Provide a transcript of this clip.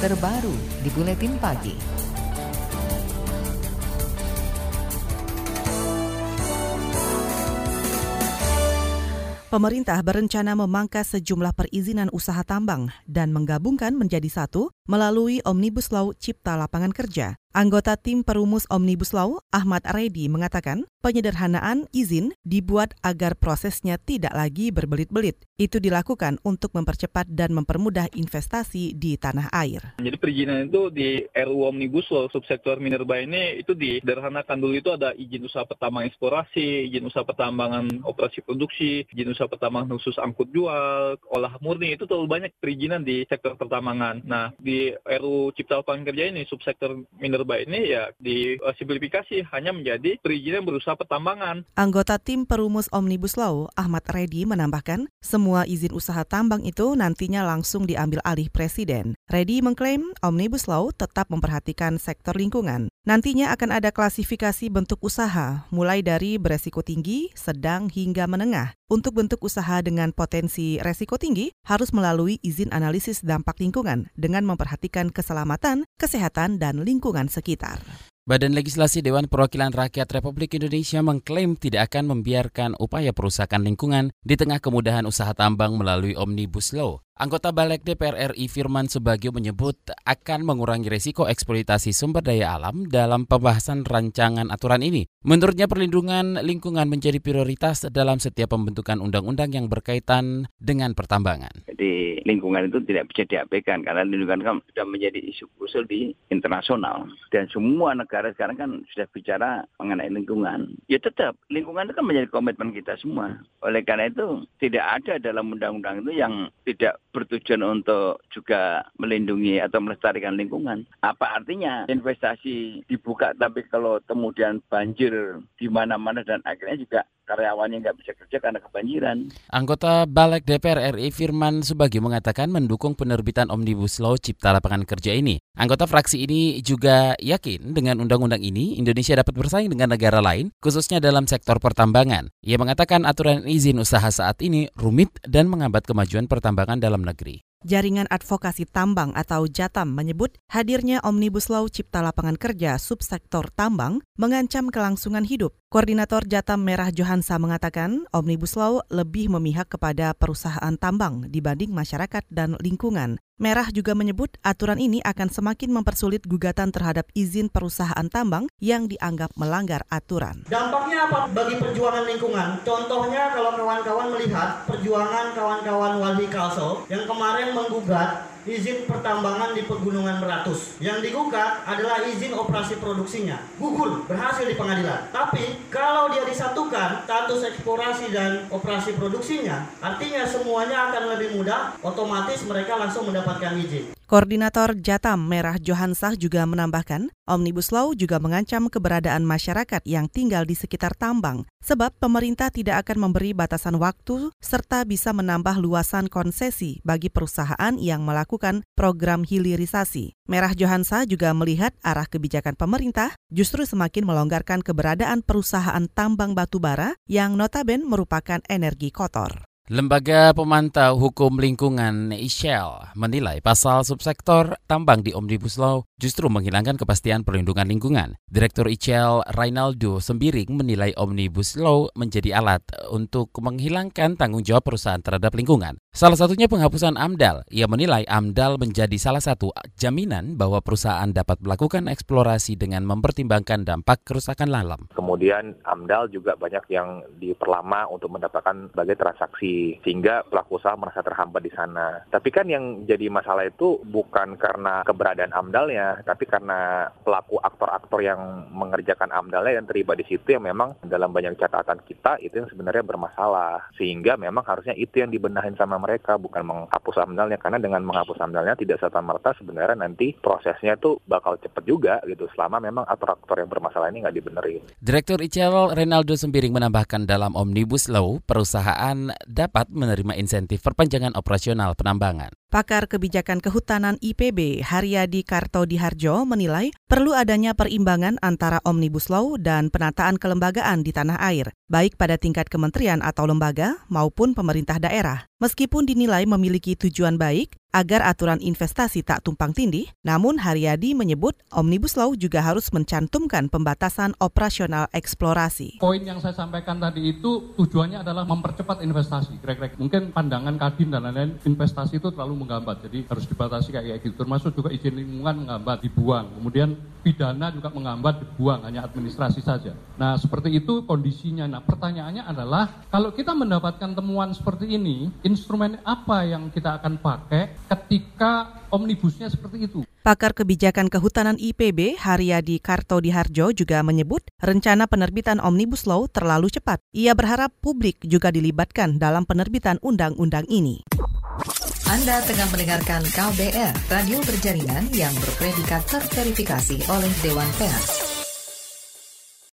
terbaru di Buletin Pagi. Pemerintah berencana memangkas sejumlah perizinan usaha tambang dan menggabungkan menjadi satu melalui Omnibus Law Cipta Lapangan Kerja. Anggota tim perumus Omnibus Law, Ahmad Reddy, mengatakan penyederhanaan izin dibuat agar prosesnya tidak lagi berbelit-belit. Itu dilakukan untuk mempercepat dan mempermudah investasi di tanah air. Jadi perizinan itu di RU Omnibus Law subsektor minerba ini itu disederhanakan dulu itu ada izin usaha pertambangan eksplorasi, izin usaha pertambangan operasi produksi, izin usaha pertambangan khusus angkut jual, olah murni itu terlalu banyak perizinan di sektor pertambangan. Nah di RU Cipta Lapangan Kerja ini subsektor minerba ini ya disimplifikasi hanya menjadi perizinan berusaha pertambangan. Anggota tim perumus Omnibus Law, Ahmad Reddy menambahkan, semua izin usaha tambang itu nantinya langsung diambil alih Presiden. Reddy mengklaim Omnibus Law tetap memperhatikan sektor lingkungan. Nantinya akan ada klasifikasi bentuk usaha, mulai dari beresiko tinggi, sedang, hingga menengah. Untuk bentuk usaha dengan potensi resiko tinggi, harus melalui izin analisis dampak lingkungan dengan memperhatikan keselamatan, kesehatan, dan lingkungan sekitar. Badan Legislasi Dewan Perwakilan Rakyat Republik Indonesia mengklaim tidak akan membiarkan upaya perusakan lingkungan di tengah kemudahan usaha tambang melalui Omnibus Law. Anggota Balek DPR RI Firman Subagio menyebut akan mengurangi risiko eksploitasi sumber daya alam dalam pembahasan rancangan aturan ini. Menurutnya perlindungan lingkungan menjadi prioritas dalam setiap pembentukan undang-undang yang berkaitan dengan pertambangan. Jadi lingkungan itu tidak bisa diabaikan karena lingkungan kan sudah menjadi isu krusial di internasional dan semua negara sekarang kan sudah bicara mengenai lingkungan. Ya tetap lingkungan itu kan menjadi komitmen kita semua. Oleh karena itu tidak ada dalam undang-undang itu yang tidak bertujuan untuk juga melindungi atau melestarikan lingkungan. Apa artinya investasi dibuka tapi kalau kemudian banjir di mana-mana dan akhirnya juga karyawannya nggak bisa kerja karena kebanjiran. Anggota Balek DPR RI Firman Subagi mengatakan mendukung penerbitan Omnibus Law Cipta Lapangan Kerja ini. Anggota fraksi ini juga yakin dengan undang-undang ini Indonesia dapat bersaing dengan negara lain, khususnya dalam sektor pertambangan. Ia mengatakan aturan izin usaha saat ini rumit dan menghambat kemajuan pertambangan dalam negeri. Jaringan Advokasi Tambang atau JATAM menyebut hadirnya Omnibus Law Cipta Lapangan Kerja subsektor tambang mengancam kelangsungan hidup. Koordinator Jatam Merah Johansa mengatakan Omnibus Law lebih memihak kepada perusahaan tambang dibanding masyarakat dan lingkungan. Merah juga menyebut aturan ini akan semakin mempersulit gugatan terhadap izin perusahaan tambang yang dianggap melanggar aturan. Dampaknya apa bagi perjuangan lingkungan? Contohnya kalau kawan-kawan melihat perjuangan kawan-kawan Walhi Kalso yang kemarin menggugat izin pertambangan di Pegunungan Meratus. Yang digugat adalah izin operasi produksinya. Gugul, berhasil di pengadilan. Tapi kalau dia disatukan status eksplorasi dan operasi produksinya, artinya semuanya akan lebih mudah, otomatis mereka langsung mendapatkan izin. Koordinator Jatam Merah Johansah juga menambahkan, Omnibus Law juga mengancam keberadaan masyarakat yang tinggal di sekitar tambang, sebab pemerintah tidak akan memberi batasan waktu serta bisa menambah luasan konsesi bagi perusahaan yang melakukan program hilirisasi. Merah Johansah juga melihat arah kebijakan pemerintah justru semakin melonggarkan keberadaan perusahaan tambang batubara yang notaben merupakan energi kotor. Lembaga Pemantau Hukum Lingkungan Ishel menilai pasal subsektor tambang di Omnibus Law justru menghilangkan kepastian perlindungan lingkungan. Direktur Ishel Rainaldo Sembiring menilai Omnibus Law menjadi alat untuk menghilangkan tanggung jawab perusahaan terhadap lingkungan. Salah satunya penghapusan AMDAL. Ia menilai AMDAL menjadi salah satu jaminan bahwa perusahaan dapat melakukan eksplorasi dengan mempertimbangkan dampak kerusakan alam. Kemudian AMDAL juga banyak yang diperlama untuk mendapatkan sebagai transaksi sehingga pelaku usaha merasa terhambat di sana. Tapi kan yang jadi masalah itu bukan karena keberadaan amdalnya, tapi karena pelaku aktor-aktor yang mengerjakan amdalnya dan terlibat di situ yang memang dalam banyak catatan kita itu yang sebenarnya bermasalah. Sehingga memang harusnya itu yang dibenahin sama mereka, bukan menghapus amdalnya. Karena dengan menghapus amdalnya tidak serta-merta sebenarnya nanti prosesnya itu bakal cepat juga gitu selama memang aktor-aktor yang bermasalah ini nggak dibenerin. Direktur ICL Renaldo Sembiring menambahkan dalam Omnibus Law, perusahaan dapat menerima insentif perpanjangan operasional penambangan. Pakar Kebijakan Kehutanan IPB Haryadi Kartodiharjo menilai perlu adanya perimbangan antara Omnibus Law dan penataan kelembagaan di tanah air, baik pada tingkat kementerian atau lembaga maupun pemerintah daerah. Meskipun dinilai memiliki tujuan baik agar aturan investasi tak tumpang tindih, namun Haryadi menyebut Omnibus Law juga harus mencantumkan pembatasan operasional eksplorasi. Poin yang saya sampaikan tadi itu tujuannya adalah mempercepat investasi. Mungkin pandangan Kadin dan lain-lain investasi itu terlalu menggambat, jadi harus dibatasi kayak gitu. Termasuk juga izin lingkungan menggambat, dibuang. Kemudian pidana juga menggambat, dibuang, hanya administrasi saja. Nah seperti itu kondisinya. Nah pertanyaannya adalah kalau kita mendapatkan temuan seperti ini, instrumen apa yang kita akan pakai ketika omnibusnya seperti itu. Pakar Kebijakan Kehutanan IPB Haryadi Kartodiharjo juga menyebut rencana penerbitan Omnibus Law terlalu cepat. Ia berharap publik juga dilibatkan dalam penerbitan undang-undang ini. Anda tengah mendengarkan KBR, radio berjaringan yang berpredikat terverifikasi oleh Dewan Pers.